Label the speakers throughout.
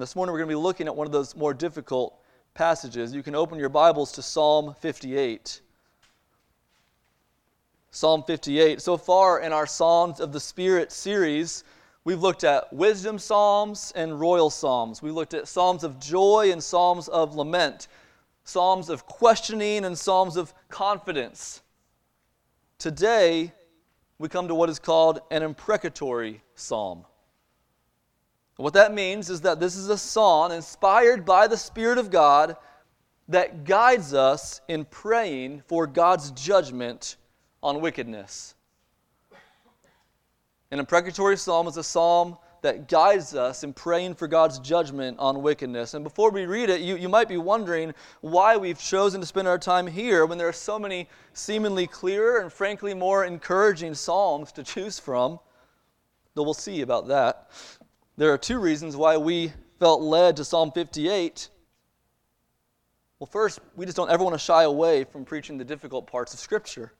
Speaker 1: And this morning we're going to be looking at one of those more difficult passages. You can open your Bibles to Psalm 58. Psalm 58. So far in our Psalms of the Spirit series, we've looked at wisdom psalms and royal psalms. We looked at psalms of joy and psalms of lament, psalms of questioning and psalms of confidence. Today, we come to what is called an imprecatory psalm. What that means is that this is a psalm inspired by the Spirit of God that guides us in praying for God's judgment on wickedness. An imprecatory psalm is a psalm that guides us in praying for God's judgment on wickedness. And before we read it, you, you might be wondering why we've chosen to spend our time here when there are so many seemingly clearer and frankly more encouraging psalms to choose from. Though we'll see about that. There are two reasons why we felt led to Psalm 58. Well, first, we just don't ever want to shy away from preaching the difficult parts of Scripture.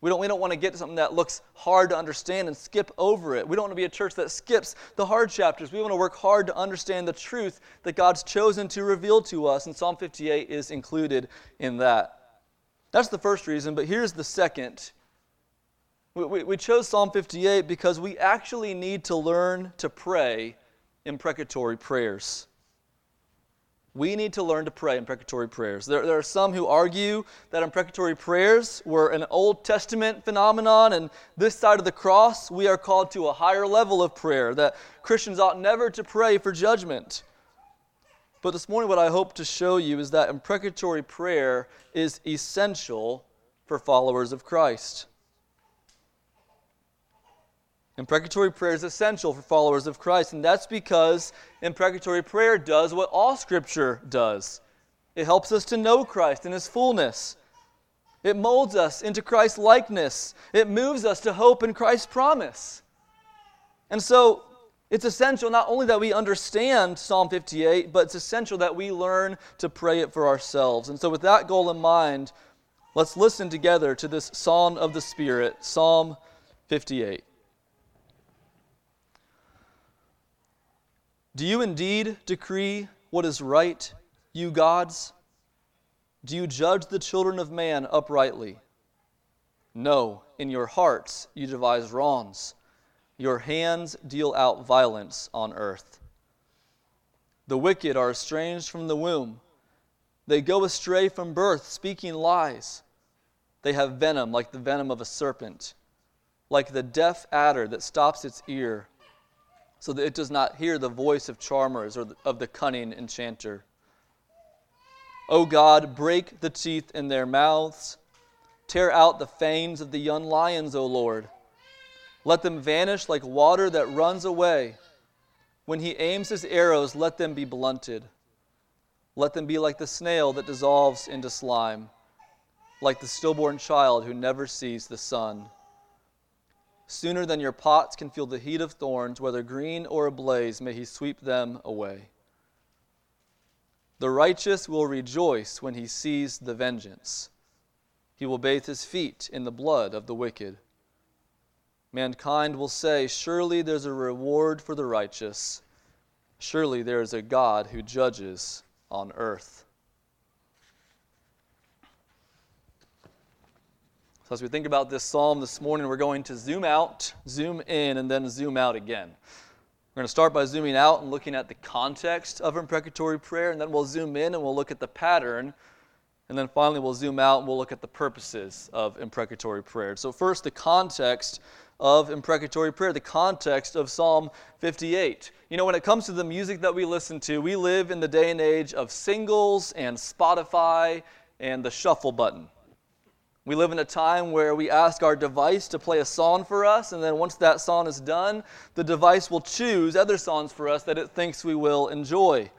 Speaker 1: We don't, we don't want to get to something that looks hard to understand and skip over it. We don't want to be a church that skips the hard chapters. We want to work hard to understand the truth that God's chosen to reveal to us, and Psalm 58 is included in that. That's the first reason, but here's the second we, we, chose Psalm 58 because we actually need to learn to pray imprecatory prayers. We need to learn to pray imprecatory prayers. There, there are some who argue that imprecatory prayers were an Old Testament phenomenon, and this side of the cross, we are called to a higher level of prayer, that Christians ought never to pray for judgment. But this morning, what I hope to show you is that imprecatory prayer is essential for followers of Christ. Imprecatory prayer is essential for followers of Christ, and that's because imprecatory prayer does what all Scripture does it helps us to know Christ in His fullness. It molds us into Christ's likeness. It moves us to hope in Christ's promise. And so it's essential not only that we understand Psalm 58, but it's essential that we learn to pray it for ourselves. And so, with that goal in mind, let's listen together to this Psalm of the Spirit, Psalm 58. Do you indeed decree what is right, you gods? Do you judge the children of man uprightly? No, in your hearts you devise wrongs. Your hands deal out violence on earth. The wicked are estranged from the womb. They go astray from birth, speaking lies. They have venom like the venom of a serpent, like the deaf adder that stops its ear so that it does not hear the voice of charmers or of the cunning enchanter. O God, break the teeth in their mouths, tear out the fangs of the young lions, O Lord. Let them vanish like water that runs away. When he aims his arrows, let them be blunted. Let them be like the snail that dissolves into slime, like the stillborn child who never sees the sun. Sooner than your pots can feel the heat of thorns, whether green or ablaze, may he sweep them away. The righteous will rejoice when he sees the vengeance. He will bathe his feet in the blood of the wicked. Mankind will say, Surely there's a reward for the righteous. Surely there is a God who judges on earth. So, as we think about this psalm this morning, we're going to zoom out, zoom in, and then zoom out again. We're going to start by zooming out and looking at the context of imprecatory prayer, and then we'll zoom in and we'll look at the pattern. And then finally, we'll zoom out and we'll look at the purposes of imprecatory prayer. So, first, the context of imprecatory prayer, the context of Psalm 58. You know, when it comes to the music that we listen to, we live in the day and age of singles and Spotify and the shuffle button. We live in a time where we ask our device to play a song for us, and then once that song is done, the device will choose other songs for us that it thinks we will enjoy.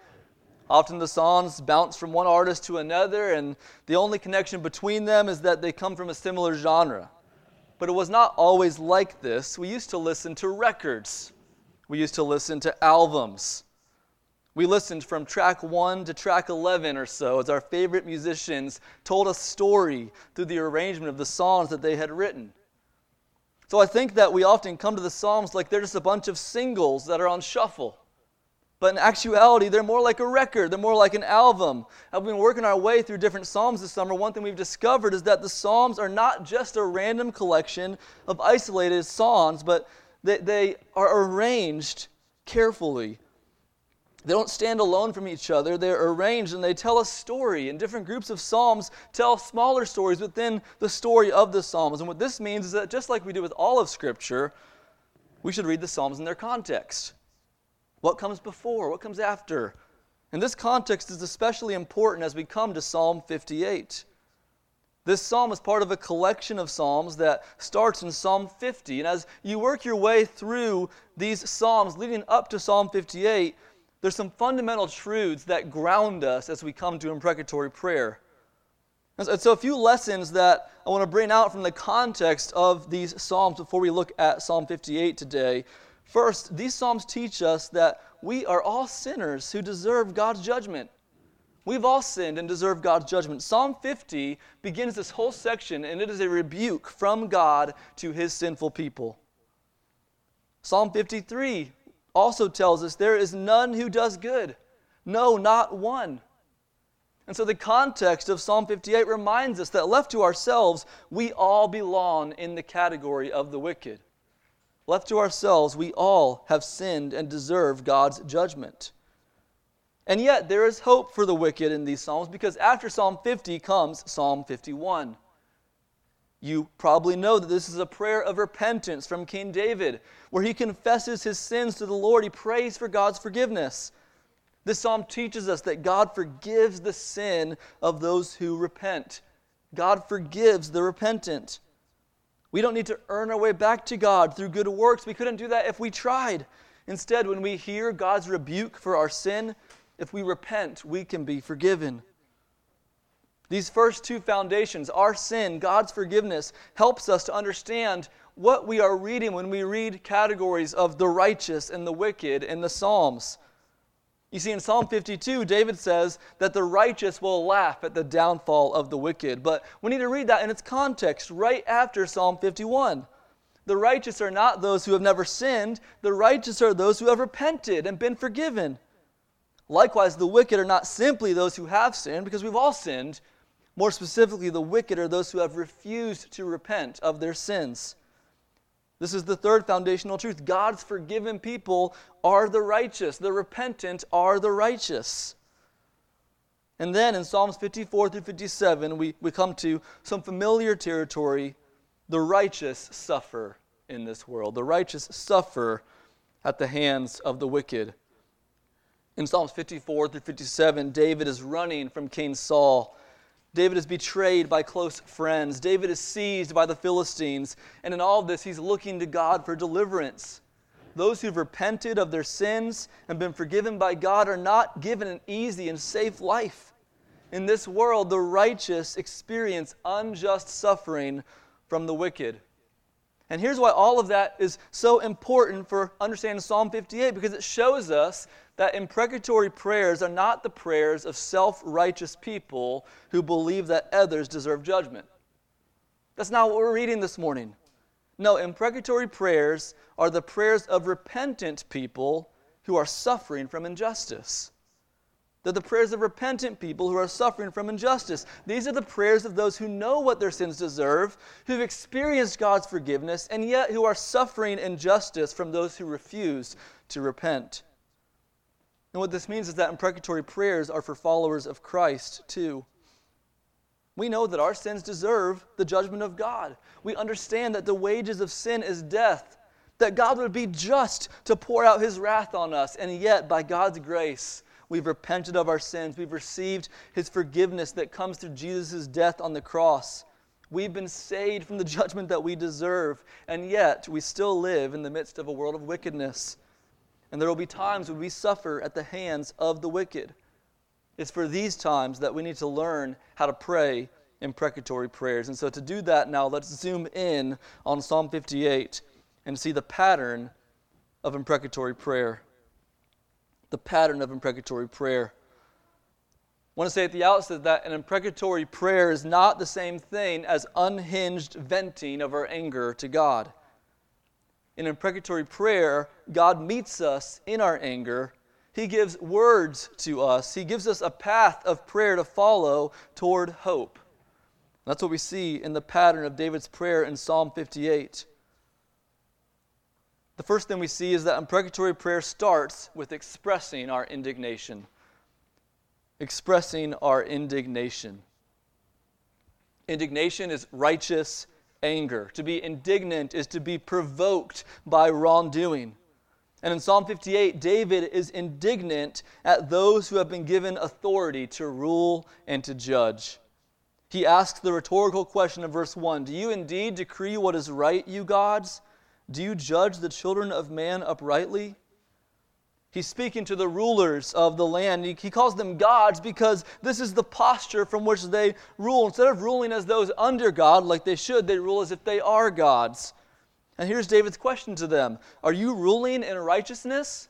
Speaker 1: Often the songs bounce from one artist to another, and the only connection between them is that they come from a similar genre. But it was not always like this. We used to listen to records, we used to listen to albums. We listened from track 1 to track 11 or so as our favorite musicians told a story through the arrangement of the songs that they had written. So I think that we often come to the Psalms like they're just a bunch of singles that are on shuffle. But in actuality, they're more like a record, they're more like an album. I've been working our way through different Psalms this summer. One thing we've discovered is that the Psalms are not just a random collection of isolated songs, but they, they are arranged carefully. They don't stand alone from each other. They're arranged and they tell a story. And different groups of Psalms tell smaller stories within the story of the Psalms. And what this means is that just like we do with all of Scripture, we should read the Psalms in their context. What comes before? What comes after? And this context is especially important as we come to Psalm 58. This psalm is part of a collection of psalms that starts in Psalm 50. And as you work your way through these psalms leading up to Psalm 58, there's some fundamental truths that ground us as we come to imprecatory prayer. And so, a few lessons that I want to bring out from the context of these Psalms before we look at Psalm 58 today. First, these Psalms teach us that we are all sinners who deserve God's judgment. We've all sinned and deserve God's judgment. Psalm 50 begins this whole section, and it is a rebuke from God to his sinful people. Psalm 53 also tells us there is none who does good. No, not one. And so the context of Psalm 58 reminds us that left to ourselves, we all belong in the category of the wicked. Left to ourselves, we all have sinned and deserve God's judgment. And yet, there is hope for the wicked in these Psalms because after Psalm 50 comes Psalm 51. You probably know that this is a prayer of repentance from King David, where he confesses his sins to the Lord. He prays for God's forgiveness. This psalm teaches us that God forgives the sin of those who repent. God forgives the repentant. We don't need to earn our way back to God through good works. We couldn't do that if we tried. Instead, when we hear God's rebuke for our sin, if we repent, we can be forgiven. These first two foundations, our sin, God's forgiveness, helps us to understand what we are reading when we read categories of the righteous and the wicked in the Psalms. You see, in Psalm 52, David says that the righteous will laugh at the downfall of the wicked. But we need to read that in its context right after Psalm 51. The righteous are not those who have never sinned, the righteous are those who have repented and been forgiven. Likewise, the wicked are not simply those who have sinned, because we've all sinned. More specifically, the wicked are those who have refused to repent of their sins. This is the third foundational truth. God's forgiven people are the righteous, the repentant are the righteous. And then in Psalms 54 through 57, we, we come to some familiar territory. The righteous suffer in this world, the righteous suffer at the hands of the wicked. In Psalms 54 through 57, David is running from King Saul. David is betrayed by close friends. David is seized by the Philistines. And in all this, he's looking to God for deliverance. Those who've repented of their sins and been forgiven by God are not given an easy and safe life. In this world, the righteous experience unjust suffering from the wicked. And here's why all of that is so important for understanding Psalm 58 because it shows us that imprecatory prayers are not the prayers of self righteous people who believe that others deserve judgment. That's not what we're reading this morning. No, imprecatory prayers are the prayers of repentant people who are suffering from injustice. They're the prayers of repentant people who are suffering from injustice. These are the prayers of those who know what their sins deserve, who've experienced God's forgiveness, and yet who are suffering injustice from those who refuse to repent. And what this means is that imprecatory prayers are for followers of Christ too. We know that our sins deserve the judgment of God. We understand that the wages of sin is death, that God would be just to pour out his wrath on us, and yet, by God's grace, we've repented of our sins. We've received his forgiveness that comes through Jesus' death on the cross. We've been saved from the judgment that we deserve, and yet we still live in the midst of a world of wickedness and there will be times when we suffer at the hands of the wicked. It's for these times that we need to learn how to pray imprecatory prayers. And so, to do that now, let's zoom in on Psalm 58 and see the pattern of imprecatory prayer. The pattern of imprecatory prayer. I want to say at the outset that an imprecatory prayer is not the same thing as unhinged venting of our anger to God in imprecatory prayer, God meets us in our anger. He gives words to us. He gives us a path of prayer to follow toward hope. That's what we see in the pattern of David's prayer in Psalm 58. The first thing we see is that imprecatory prayer starts with expressing our indignation. Expressing our indignation. Indignation is righteous anger. To be indignant is to be provoked by wrongdoing. And in Psalm 58, David is indignant at those who have been given authority to rule and to judge. He asks the rhetorical question of verse 1 Do you indeed decree what is right, you gods? Do you judge the children of man uprightly? He's speaking to the rulers of the land. He, calls them gods because this is the posture from which they rule. Instead of ruling as those under God, like they should, they rule as if they are gods. And here's David's question to them Are you ruling in righteousness?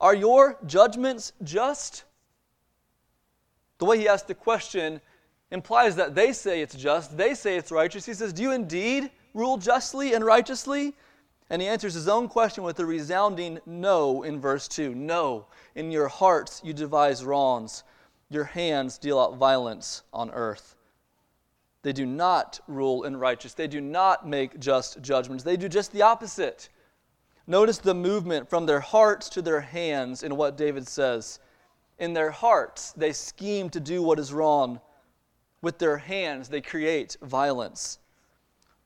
Speaker 1: Are your judgments just? The way he asked the question implies that they say it's just, they say it's righteous. He says, Do you indeed rule justly and righteously? And he answers his own question with a resounding no in verse 2. No, in your hearts you devise wrongs, your hands deal out violence on earth. They do not rule in righteous, they do not make just judgments, they do just the opposite. Notice the movement from their hearts to their hands in what David says. In their hearts, they scheme to do what is wrong. With their hands, they create violence.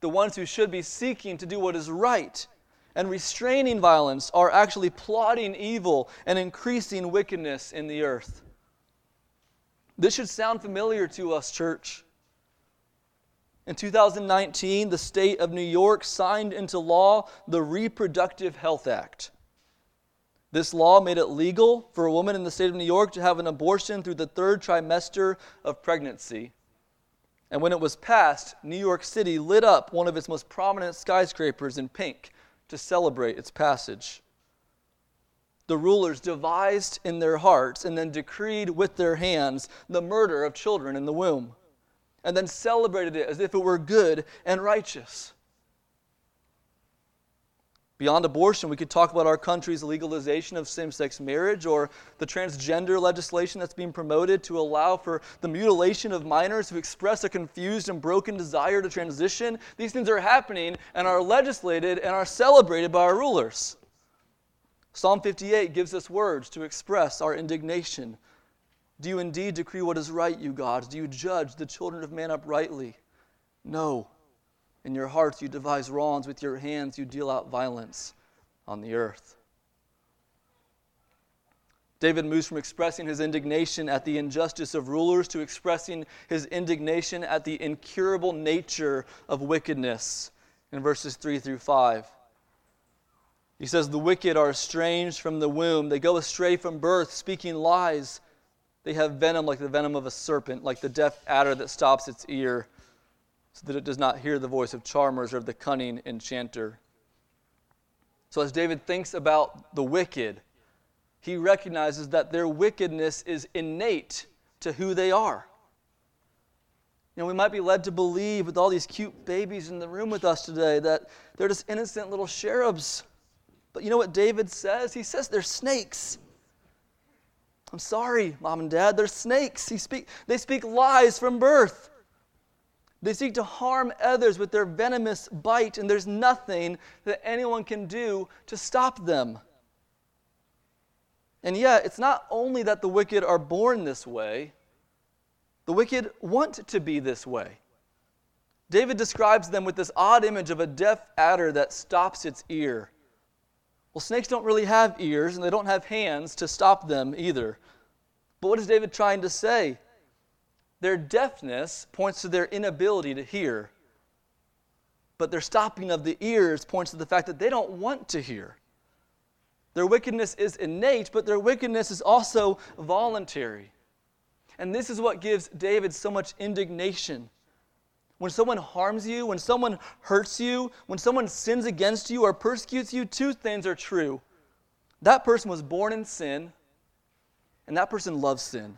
Speaker 1: The ones who should be seeking to do what is right and restraining violence are actually plotting evil and increasing wickedness in the earth. This should sound familiar to us, church. In 2019, the state of New York signed into law the Reproductive Health Act. This law made it legal for a woman in the state of New York to have an abortion through the third trimester of pregnancy. And when it was passed, New York City lit up one of its most prominent skyscrapers in pink to celebrate its passage. The rulers devised in their hearts and then decreed with their hands the murder of children in the womb, and then celebrated it as if it were good and righteous. Beyond abortion, we could talk about our country's legalization of same sex marriage or the transgender legislation that's being promoted to allow for the mutilation of minors who express a confused and broken desire to transition. These things are happening and are legislated and are celebrated by our rulers. Psalm 58 gives us words to express our indignation. Do you indeed decree what is right, you gods? Do you judge the children of man uprightly? No. In your hearts you devise wrongs, with your hands you deal out violence on the earth. David moves from expressing his indignation at the injustice of rulers to expressing his indignation at the incurable nature of wickedness in verses 3 through 5. He says, The wicked are estranged from the womb. They go astray from birth, speaking lies. They have venom like the venom of a serpent, like the deaf adder that stops its ear so that it does not hear the voice of charmers or of the cunning enchanter. So, as David thinks about the wicked, he recognizes that their wickedness is innate to who they are. You know, we might be led to believe with all these cute babies in the room with us today that they're just innocent little cherubs. But you know what David says? He says they're snakes. I'm sorry, mom and dad, they're snakes. He speak, they speak lies from birth. They seek to harm others with their venomous bite, and there's nothing that anyone can do to stop them. And yet, it's not only that the wicked are born this way, the wicked want to be this way. David describes them with this odd image of a deaf adder that stops its ear. Well, snakes don't really have ears, and they don't have hands to stop them either. But what is David trying to say? Their deafness points to their inability to hear. But their stopping of the ears points to the fact that they don't want to hear. Their wickedness is innate, but their wickedness is also voluntary. And this is what gives David so much indignation. When someone harms you, when someone hurts you, when someone sins against you or persecutes you, two things are true. That person was born in sin, and that person loves sin.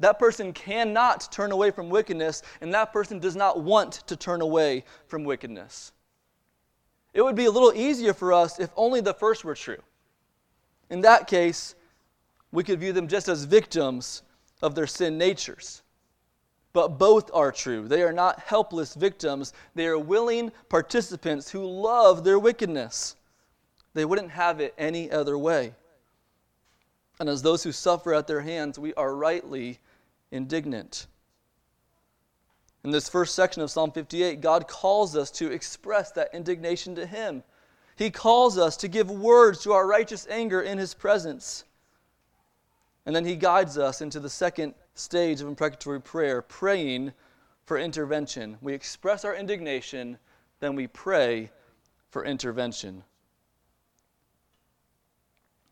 Speaker 1: That person cannot turn away from wickedness, and that person does not want to turn away from wickedness. It would be a little easier for us if only the first were true. In that case, we could view them just as victims of their sin natures. But both are true. They are not helpless victims, they are willing participants who love their wickedness. They wouldn't have it any other way. And as those who suffer at their hands, we are rightly indignant. In this first section of Psalm 58, God calls us to express that indignation to Him. He calls us to give words to our righteous anger in His presence. And then He guides us into the second stage of imprecatory prayer, praying for intervention. We express our indignation, then we pray for intervention.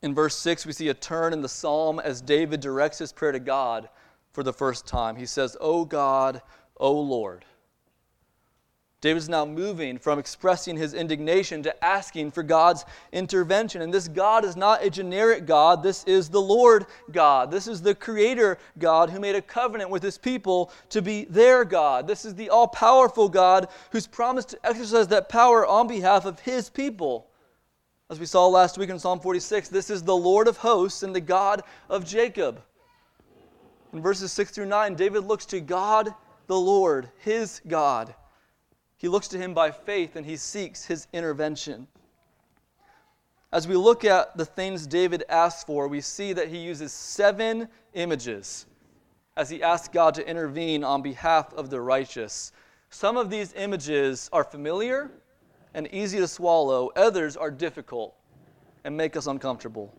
Speaker 1: In verse 6, we see a turn in the psalm as David directs his prayer to God for the first time. He says, O God, O Lord. David is now moving from expressing his indignation to asking for God's intervention. And this God is not a generic God. This is the Lord God. This is the Creator God who made a covenant with his people to be their God. This is the all powerful God who's promised to exercise that power on behalf of his people. As we saw last week in Psalm 46, this is the Lord of hosts and the God of Jacob. In verses 6 through 9, David looks to God the Lord, his God he looks to him by faith and he seeks his intervention. As we look at the things David asks for, we see that he uses seven images as he asks God to intervene on behalf of the righteous. Some of these images are familiar and easy to swallow, others are difficult and make us uncomfortable.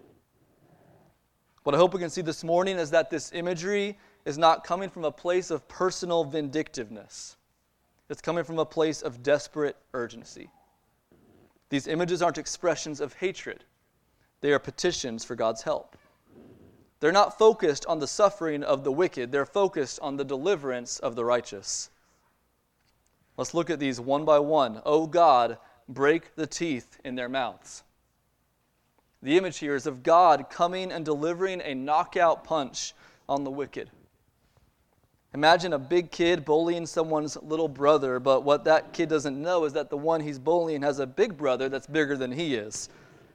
Speaker 1: What I hope we can see this morning is that this imagery is not coming from a place of personal vindictiveness. It's coming from a place of desperate urgency. These images aren't expressions of hatred, they are petitions for God's help. They're not focused on the suffering of the wicked, they're focused on the deliverance of the righteous. Let's look at these one by one. Oh God, break the teeth in their mouths. The image here is of God coming and delivering a knockout punch on the wicked. Imagine a big kid bullying someone's little brother, but what that kid doesn't know is that the one he's bullying has a big brother that's bigger than he is.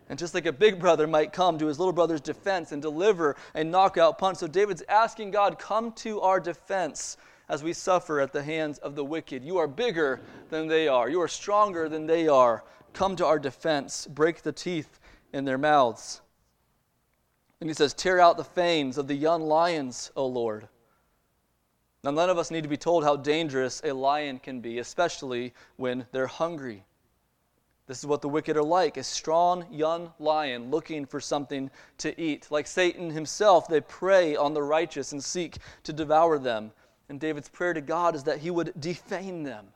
Speaker 1: And just like a big brother might come to his little brother's defense and deliver a knockout punch, so David's asking God, Come to our defense as we suffer at the hands of the wicked. You are bigger than they are, you are stronger than they are. Come to our defense, break the teeth in their mouths. And he says, Tear out the fangs of the young lions, O Lord. Now, none of us need to be told how dangerous a lion can be, especially when they're hungry. This is what the wicked are like a strong young lion looking for something to eat. Like Satan himself, they prey on the righteous and seek to devour them. And David's prayer to God is that he would defame them,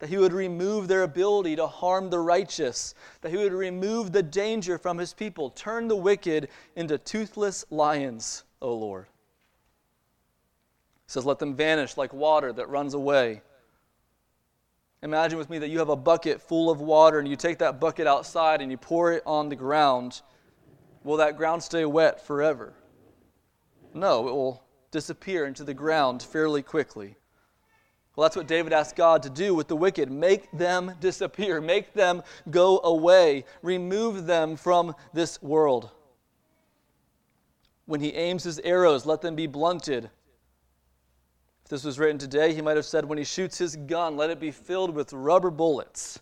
Speaker 1: that he would remove their ability to harm the righteous, that he would remove the danger from his people, turn the wicked into toothless lions, O Lord He says, Let them vanish like water that runs away. Imagine with me that you have a bucket full of water and you take that bucket outside and you pour it on the ground. Will that ground stay wet forever? No, it will disappear into the ground fairly quickly. Well, that's what David asked God to do with the wicked make them disappear, make them go away, remove them from this world. When he aims his arrows, let them be blunted If this was written today, he might have said, when he shoots his gun, let it be filled with rubber bullets.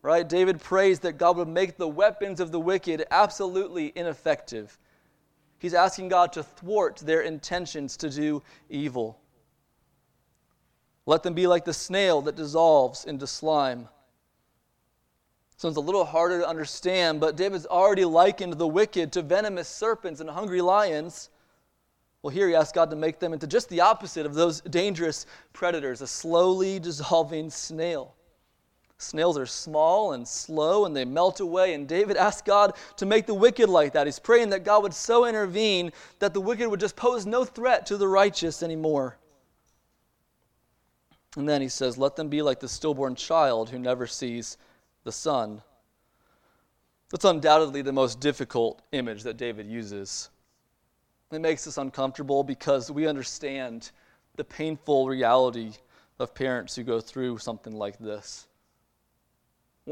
Speaker 1: Right? David prays that God would make the weapons of the wicked absolutely ineffective. He's asking God to thwart their intentions to do evil. Let them be like the snail that dissolves into slime. Sounds a little harder to understand, but David's already likened the wicked to venomous serpents and hungry lions. Well, here he asks God to make them into just the opposite of those dangerous predators a slowly dissolving snail. Snails are small and slow and they melt away, and David asks God to make the wicked like that. He's praying that God would so intervene that the wicked would just pose no threat to the righteous anymore. And then he says, Let them be like the stillborn child who never sees the sun. That's undoubtedly the most difficult image that David uses. It makes us uncomfortable because we understand the painful reality of parents who go through something like this.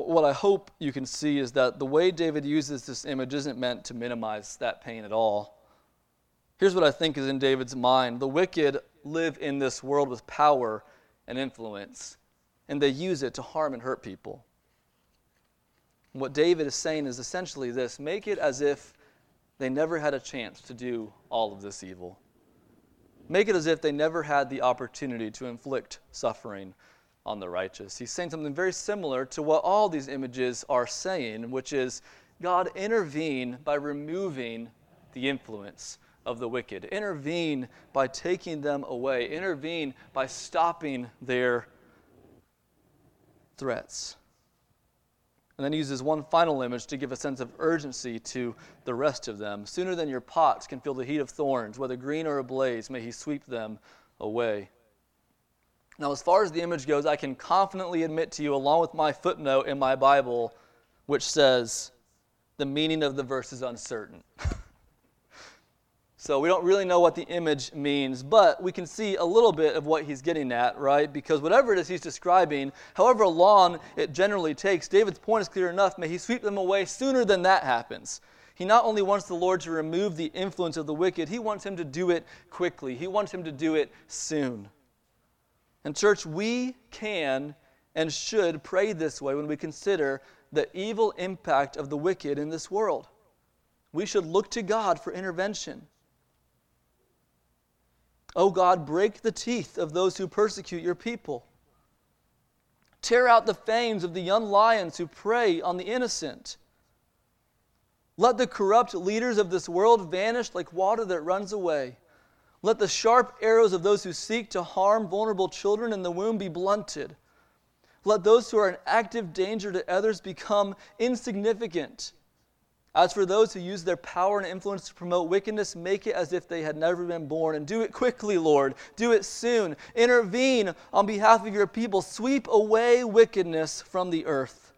Speaker 1: What I hope you can see is that the way David uses this image isn't meant to minimize that pain at all. Here's what I think is in David's mind the wicked live in this world with power and influence, and they use it to harm and hurt people. What David is saying is essentially this make it as if they never had a chance to do all of this evil. Make it as if they never had the opportunity to inflict suffering on the righteous. He's saying something very similar to what all these images are saying, which is God intervene by removing the influence of the wicked, intervene by taking them away, intervene by stopping their threats. And then he uses one final image to give a sense of urgency to the rest of them. Sooner than your pots can feel the heat of thorns, whether green or ablaze, may he sweep them away. Now, as far as the image goes, I can confidently admit to you, along with my footnote in my Bible, which says the meaning of the verse is uncertain. so we don't really know what the image means, but we can see a little bit of what he's getting at, right? Because whatever it is he's describing, however long it generally takes, David's point is clear enough. May he sweep them away sooner than that happens. He not only wants the Lord to remove the influence of the wicked, he wants him to do it quickly, he wants him to do it soon. And, church, we can and should pray this way when we consider the evil impact of the wicked in this world. We should look to God for intervention. Oh God, break the teeth of those who persecute your people. Tear out the fangs of the young lions who prey on the innocent. Let the corrupt leaders of this world vanish like water that runs away. Let the sharp arrows of those who seek to harm vulnerable children in the womb be blunted. Let those who are in active danger to others become insignificant. As for those who use their power and influence to promote wickedness, make it as if they had never been born. And do it quickly, Lord. Do it soon. Intervene on behalf of your people. Sweep away wickedness from the earth.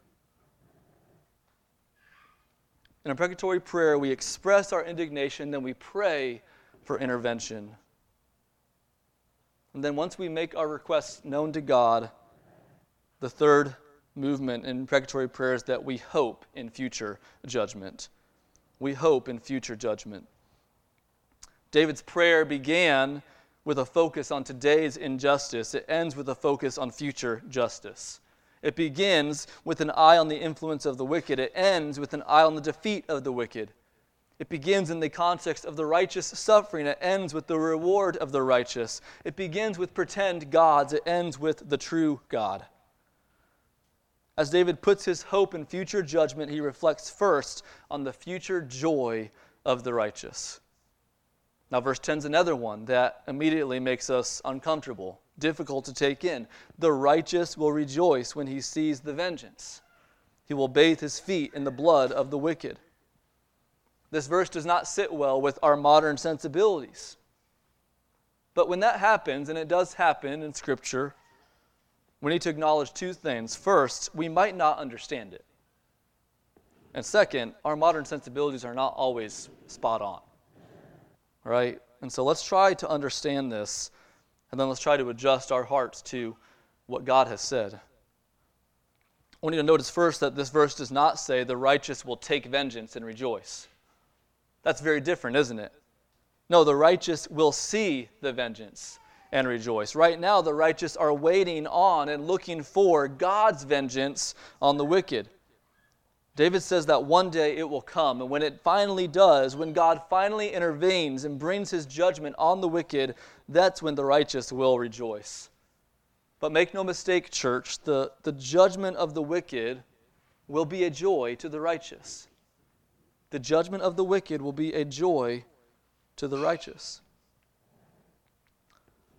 Speaker 1: In imprecatory prayer, we express our indignation, then we pray for intervention. And then once we make our requests known to God, the third movement in precatory prayer is that we hope in future judgment. We hope in future judgment. David's prayer began with a focus on today's injustice, it ends with a focus on future justice. It begins with an eye on the influence of the wicked, it ends with an eye on the defeat of the wicked. It begins in the context of the righteous suffering. It ends with the reward of the righteous. It begins with pretend gods. It ends with the true God. As David puts his hope in future judgment, he reflects first on the future joy of the righteous. Now, verse 10 is another one that immediately makes us uncomfortable, difficult to take in. The righteous will rejoice when he sees the vengeance, he will bathe his feet in the blood of the wicked. This verse does not sit well with our modern sensibilities. But when that happens, and it does happen in Scripture, we need to acknowledge two things. First, we might not understand it. And second, our modern sensibilities are not always spot on. Right? And so let's try to understand this, and then let's try to adjust our hearts to what God has said. I want you to notice first that this verse does not say the righteous will take vengeance and rejoice. That's very different, isn't it? No, the righteous will see the vengeance and rejoice. Right now, the righteous are waiting on and looking for God's vengeance on the wicked. David says that one day it will come, and when it finally does, when God finally intervenes and brings his judgment on the wicked, that's when the righteous will rejoice. But make no mistake, church, the, the judgment of the wicked will be a joy to the righteous the judgment of the wicked will be a joy to the righteous.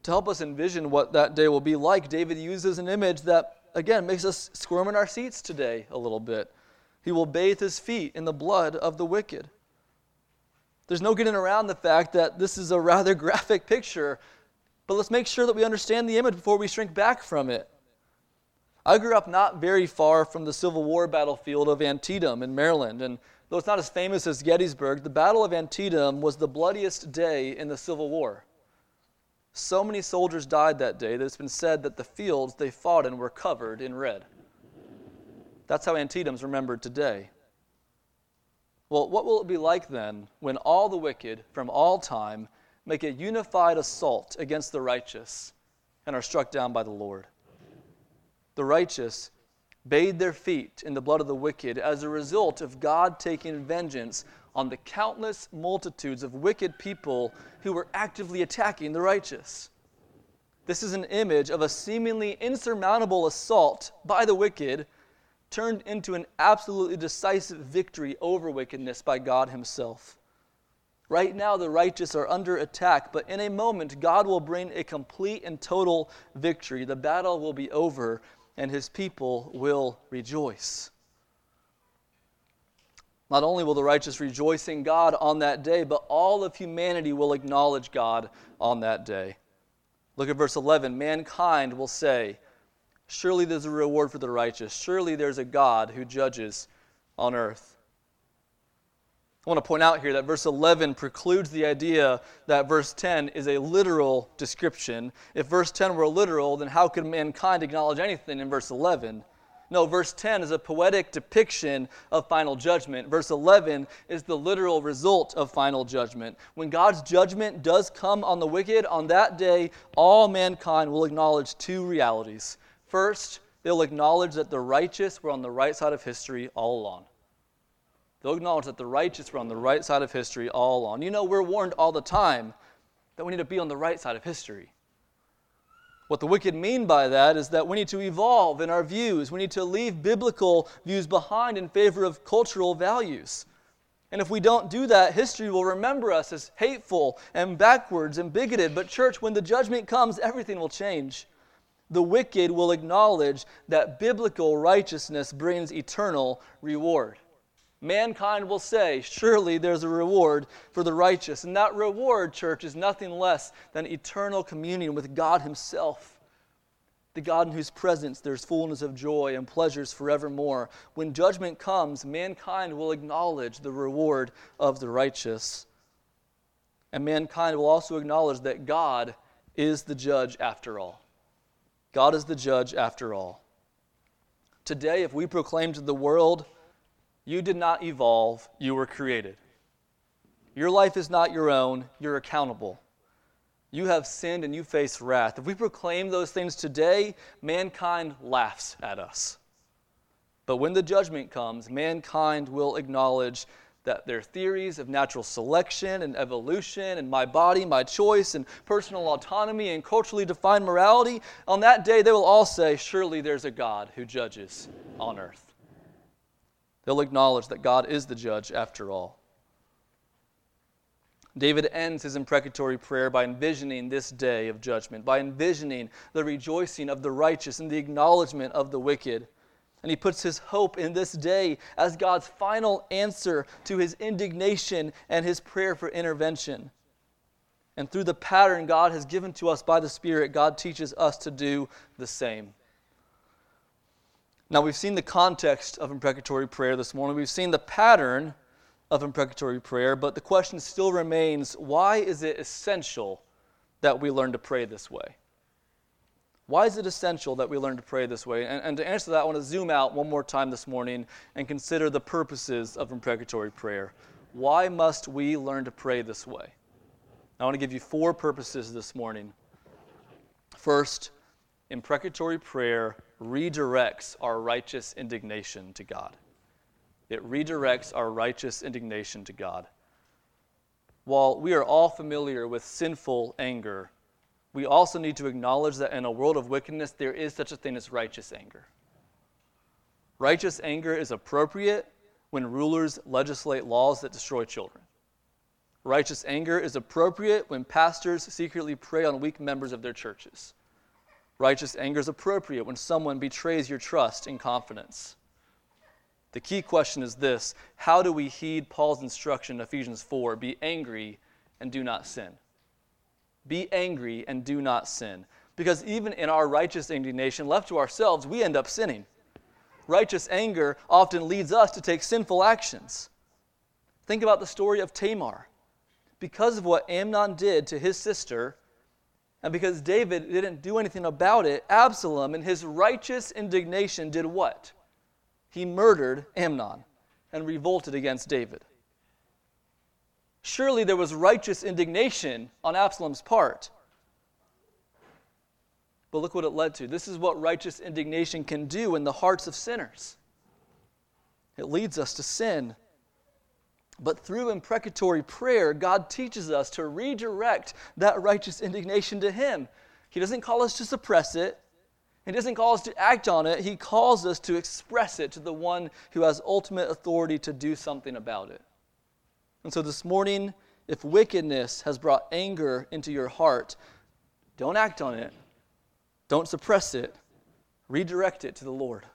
Speaker 1: To help us envision what that day will be like, David uses an image that, again, makes us squirm in our seats today a little bit. He will bathe his feet in the blood of the wicked. There's no getting around the fact that this is a rather graphic picture, but let's make sure that we understand the image before we shrink back from it. I grew up not very far from the Civil War battlefield of Antietam in Maryland, and Though it's not as famous as Gettysburg, the Battle of Antietam was the bloodiest day in the Civil War. So many soldiers died that day that it's been said that the fields they fought in were covered in red. That's how Antietam's remembered today. Well, what will it be like then when all the wicked from all time make a unified assault against the righteous and are struck down by the Lord? The righteous bathe their feet in the blood of the wicked as a result of God taking vengeance on the countless multitudes of wicked people who were actively attacking the righteous. This is an image of a seemingly insurmountable assault by the wicked turned into an absolutely decisive victory over wickedness by God Himself. Right now, the righteous are under attack, but in a moment, God will bring a complete and total victory. The battle will be over, and His people will rejoice. Not only will the righteous rejoice in God on that day, but all of humanity will acknowledge God on that day. Look at verse 11. Mankind will say, Surely there's a reward for the righteous. Surely there's a God who judges on earth. I want to point out here that verse 11 precludes the idea that verse 10 is a literal description. If verse 10 were literal, then how could mankind acknowledge anything in verse 11? No, verse 10 is a poetic depiction of final judgment. Verse 11 is the literal result of final judgment. When God's judgment does come on the wicked, on that day, all mankind will acknowledge two realities. First, they'll acknowledge that the righteous were on the right side of history all along. They'll acknowledge that the righteous were on the right side of history all along. You know, we're warned all the time that we need to be on the right side of history. What the wicked mean by that is that we need to evolve in our views. We need to leave biblical views behind in favor of cultural values. And if we don't do that, history will remember us as hateful and backwards and bigoted. But, church, when the judgment comes, everything will change the wicked will acknowledge that biblical righteousness brings eternal reward. Mankind will say, Surely there's a reward for the righteous. And that reward, church, is nothing less than eternal communion with God Himself. The God in whose presence there's fullness of joy and pleasures forevermore. When judgment comes, mankind will acknowledge the reward of the righteous. And mankind will also acknowledge that God is the judge after all. God is the judge after all. Today, if we proclaim to the world, you did not evolve, you were created. Your life is not your own, you're accountable. You have sinned and you face wrath. If we proclaim those things today, mankind laughs at us. But when the judgment comes, mankind will acknowledge that their theories of natural selection and evolution and my body, my choice, and personal autonomy and culturally defined morality, on that day they will all say, Surely there's a God who judges on earth. They'll acknowledge that God is the judge after all. David ends his imprecatory prayer by envisioning this day of judgment, by envisioning the rejoicing of the righteous and the acknowledgement of the wicked. And he puts his hope in this day as God's final answer to his indignation and his prayer for intervention. And through the pattern God has given to us by the Spirit, God teaches us to do the same. Now, we've seen the context of imprecatory prayer this morning. We've seen the pattern of imprecatory prayer, but the question still remains why is it essential that we learn to pray this way? Why is it essential that we learn to pray this way? And, and, to answer that, I want to zoom out one more time this morning and consider the purposes of imprecatory prayer. Why must we learn to pray this way? I want to give you four purposes this morning. First, imprecatory prayer redirects our righteous indignation to God. It redirects our righteous indignation to God. While we are all familiar with sinful anger, we also need to acknowledge that in a world of wickedness, there is such a thing as righteous anger. Righteous anger is appropriate when rulers legislate laws that destroy children. Righteous anger is appropriate when pastors secretly prey on weak members of their churches. Righteous anger is appropriate when someone betrays your trust and confidence. The key question is this How do we heed Paul's instruction in Ephesians 4 be angry and do not sin? Be angry and do not sin. Because even in our righteous indignation, left to ourselves, we end up sinning. Righteous anger often leads us to take sinful actions. Think about the story of Tamar. Because of what Amnon did to his sister, and because David didn't do anything about it, Absalom, in his righteous indignation, did what? he murdered Amnon and revolted against David. Surely there was righteous indignation on Absalom's part. But look what it led to. This is what righteous indignation can do in the hearts of sinners it leads us to sin. But through imprecatory prayer, God teaches us to redirect that righteous indignation to Him. He doesn't call us to suppress it, He doesn't call us to act on it. He calls us to express it to the one who has ultimate authority to do something about it. And so this morning, if wickedness has brought anger into your heart, don't act on it, don't suppress it, redirect it to the Lord.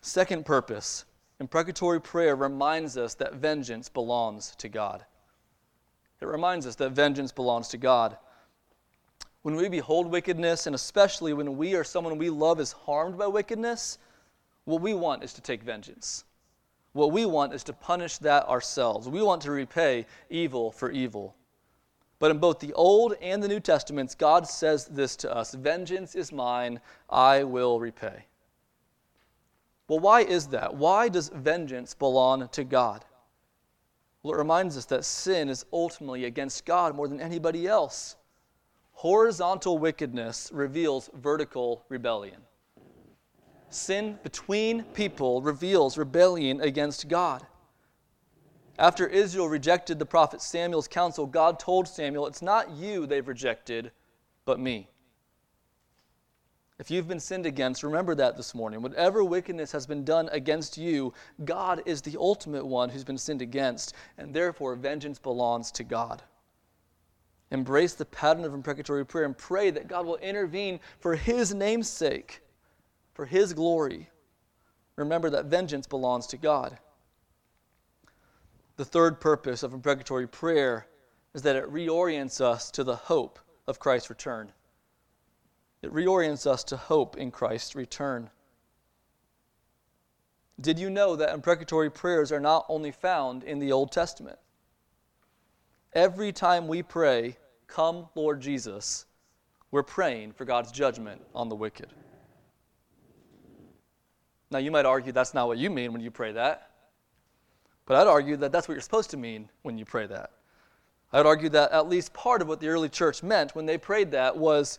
Speaker 1: Second purpose imprecatory prayer reminds us that vengeance belongs to God. It reminds us that vengeance belongs to God. When we behold wickedness, and especially when we or someone we love is harmed by wickedness, what we want is to take vengeance. What we want is to punish that ourselves. We want to repay evil for evil. But in both the Old and the New Testaments, God says this to us Vengeance is mine, I will repay. Well, why is that? Why does vengeance belong to God? Well, it reminds us that sin is ultimately against God more than anybody else. Horizontal wickedness reveals vertical rebellion. Sin between people reveals rebellion against God. After Israel rejected the prophet Samuel's counsel, God told Samuel, It's not you they've rejected, but me. If you've been sinned against, remember that this morning. Whatever wickedness has been done against you, God is the ultimate one who's been sinned against, and therefore vengeance belongs to God. Embrace the pattern of imprecatory prayer and pray that God will intervene for His name's sake, for His glory. Remember that vengeance belongs to God. The third purpose of imprecatory prayer is that it reorients us to the hope of Christ's return. It reorients us to hope in Christ's return. Did you know that imprecatory prayers are not only found in the Old Testament? Every time we pray, Come, Lord Jesus, we're praying for God's judgment on the wicked. Now, you might argue that's not what you mean when you pray that. But I'd argue that that's what you're supposed to mean when you pray that. I'd argue that at least part of what the early church meant when they prayed that was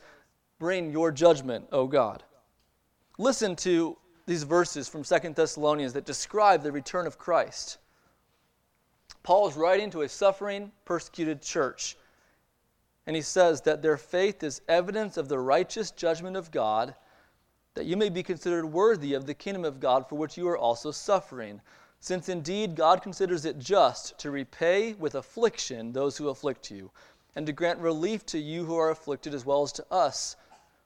Speaker 1: bring your judgment, O God. Listen to these verses from Second Thessalonians that describe the return of Christ. Paul is writing to a suffering, persecuted church, and he says that their faith is evidence of the righteous judgment of God, that you may be considered worthy of the kingdom of God for which you are also suffering. Since indeed God considers it just to repay with affliction those who afflict you, and to grant relief to you who are afflicted as well as to us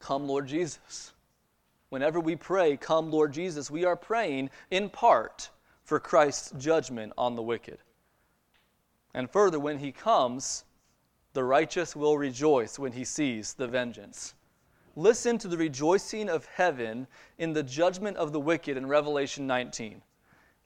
Speaker 1: Come, Lord Jesus. Whenever we pray, Come, Lord Jesus, we are praying in part for Christ's judgment on the wicked. And further, when he comes, the righteous will rejoice when he sees the vengeance. Listen to the rejoicing of heaven in the judgment of the wicked in Revelation 19.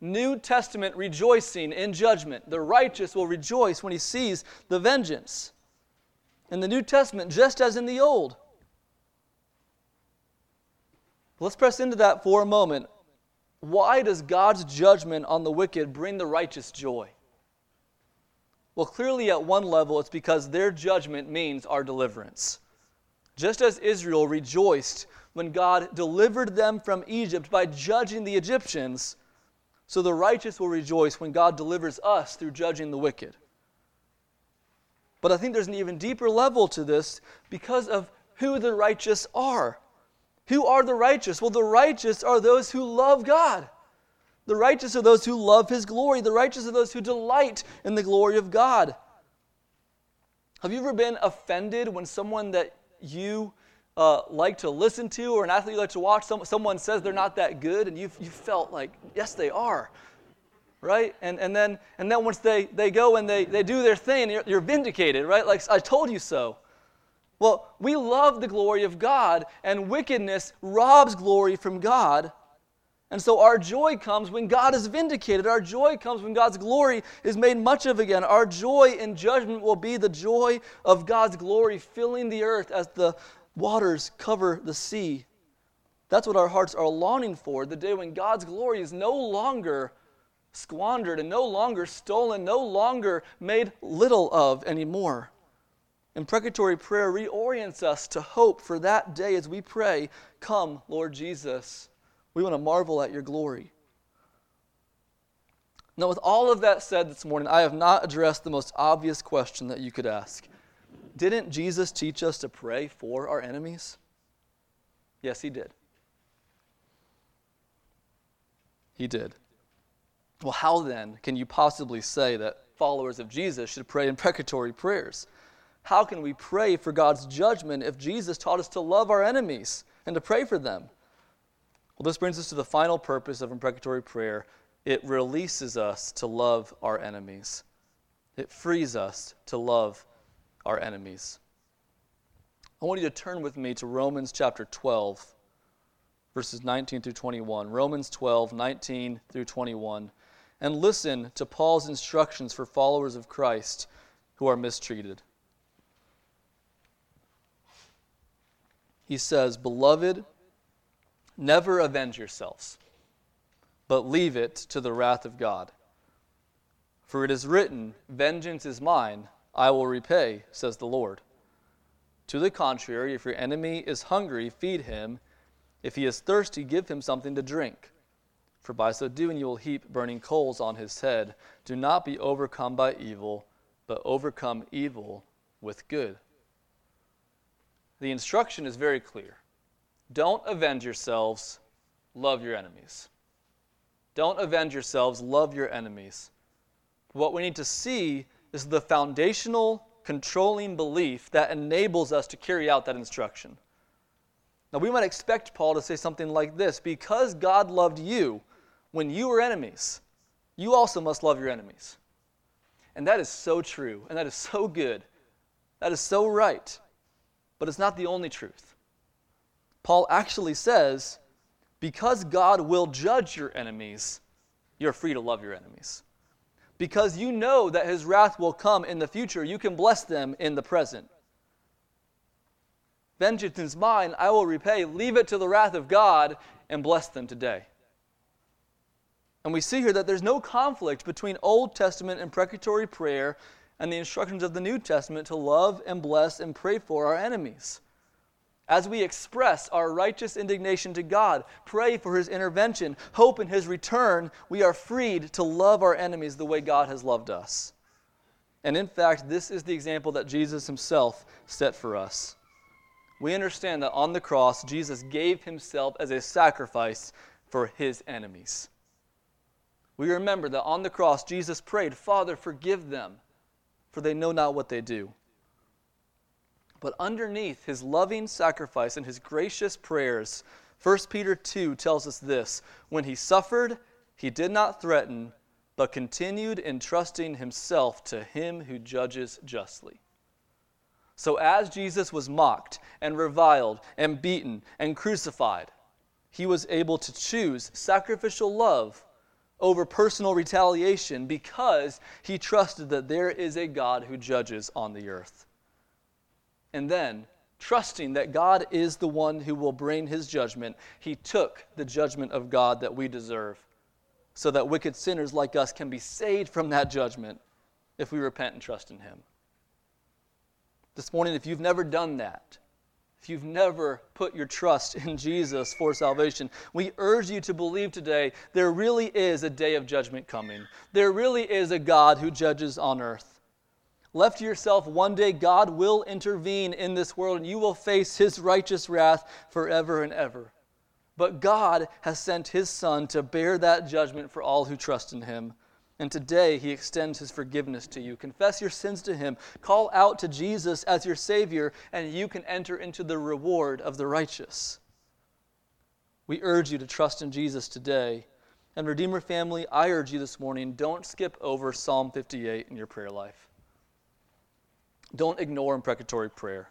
Speaker 1: New Testament rejoicing in judgment. The righteous will rejoice when he sees the vengeance. In the New Testament, just as in the Old. Let's press into that for a moment. Why does God's judgment on the wicked bring the righteous joy? Well, clearly, at one level, it's because their judgment means our deliverance. Just as Israel rejoiced when God delivered them from Egypt by judging the Egyptians, So the righteous will rejoice when God delivers us through judging the wicked. But I think there's an even deeper level to this because of who the righteous are. Who are the righteous? Well, the righteous are those who love God. The righteous are those who love His glory. The righteous are those who delight in the glory of God. Have you ever been offended when someone that you uh, like to listen to or an athlete you like to watch, some, someone says they're not that good, and you you felt like, yes, they are. Right? And, and, then, and then once they, they go and they, they do their thing, you're, you're vindicated, right? Like, I told you so. Well, we love the glory of God, and wickedness robs glory from God. And so our joy comes when God is vindicated. Our joy comes when God's glory is made much of again. Our joy in judgment will be the joy of God's glory filling the earth as the waters cover the sea. That's what our hearts are longing for the day when God's glory is no longer squandered and no longer stolen, no longer made little of anymore. Imprecatory prayer reorients us to hope for that day as we pray, Come, Lord Jesus. We want to marvel at your glory. Now, with all of that said this morning, I have not addressed the most obvious question that you could ask. Didn't Jesus teach us to pray for our enemies? Yes, he did. He did. Well, how then can you possibly say that followers of Jesus should pray in imprecatory prayers? How can we pray for God's judgment if Jesus taught us to love our enemies and to pray for them? Well, this brings us to the final purpose of imprecatory prayer it releases us to love our enemies, it frees us to love our enemies. I want you to turn with me to Romans chapter 12, verses 19 through 21. Romans 12, 19 through 21. And listen to Paul's instructions for followers of Christ who are mistreated. He says, Beloved, Never avenge yourselves, but leave it to the wrath of God. For it is written, Vengeance is mine, I will repay, says the Lord. To the contrary, if your enemy is hungry, feed him. If he is thirsty, give him something to drink. For by so doing, you will heap burning coals on his head. Do not be overcome by evil, but overcome evil with good. The instruction is very clear. Don't avenge yourselves, love your enemies. Don't avenge yourselves, love your enemies. What we need to see is the foundational controlling belief that enables us to carry out that instruction. Now, we might expect Paul to say something like this Because God loved you when you were enemies, you also must love your enemies. And that is so true, and that is so good. That is so right. But it's not the only truth. Paul actually says, because God will judge your enemies, you're free to love your enemies. Because you know that his wrath will come in the future, you can bless them in the present. Vengeance is mine, I will repay. Leave it to the wrath of God and bless them today. And we see here that there's no conflict between Old Testament imprecatory prayer and the instructions of the New Testament to love and bless and pray for our enemies. As we express our righteous indignation to God, pray for His intervention, hope in His return, we are freed to love our enemies the way God has loved us. And in fact, this is the example that Jesus Himself set for us. We understand that on the cross, Jesus gave Himself as a sacrifice for His enemies. We remember that on the cross, Jesus prayed, Father, forgive them, for they know not what they do. But underneath his loving sacrifice and his gracious prayers, 1 Peter 2 tells us this When he suffered, he did not threaten, but continued entrusting himself to him who judges justly. So, as Jesus was mocked and reviled and beaten and crucified, he was able to choose sacrificial love over personal retaliation because he trusted that there is a God who judges on the earth. And then, trusting that God is the one who will bring his judgment, he took the judgment of God that we deserve so that wicked sinners like us can be saved from that judgment if we repent and trust in him. This morning, if you've never done that, if you've never put your trust in Jesus for salvation, we urge you to believe today there really is a day of judgment coming. There really is a God who judges on earth. Left to yourself, one day God will intervene in this world and you will face his righteous wrath forever and ever. But God has sent his Son to bear that judgment for all who trust in him. And today, he extends his forgiveness to you. Confess your sins to him. Call out to Jesus as your Savior, and you can enter into the reward of the righteous. We urge you to trust in Jesus today. And, Redeemer family, I urge you this morning don't skip over Psalm 58 in your prayer life. Don't ignore imprecatory prayer.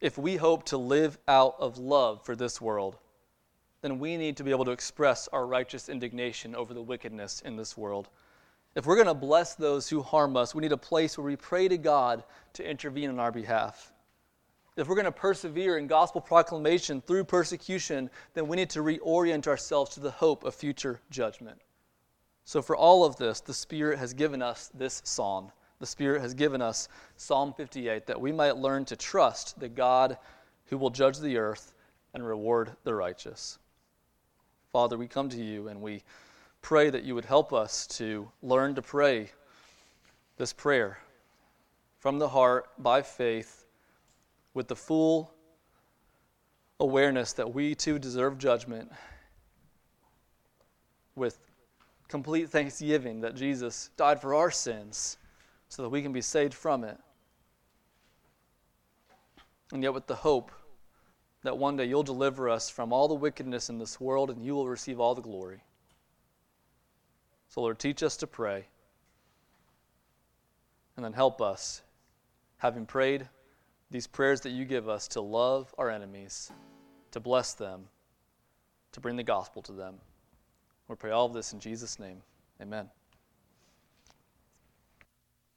Speaker 1: If we hope to live out of love for this world, then we need to be able to express our righteous indignation over the wickedness in this world. If we're going to bless those who harm us, we need a place where we pray to God to intervene on our behalf. If we're going to persevere in gospel proclamation through persecution, then we need to reorient ourselves to the hope of future judgment. So, for all of this, the Spirit has given us this psalm. The Spirit has given us Psalm 58 that we might learn to trust the God who will judge the earth and reward the righteous. Father, we come to you and we pray that you would help us to learn to pray this prayer from the heart by faith with the full awareness that we too deserve judgment, with complete thanksgiving that Jesus died for our sins so that we can be saved from it. And yet, with the hope that one day you'll deliver us from all the wickedness in this world and you will receive all the glory. So, Lord, teach us to pray. And then help us, having prayed these prayers that you give us, to love our enemies, to bless them, to bring the gospel to them. We pray all of this in Jesus' name. Amen.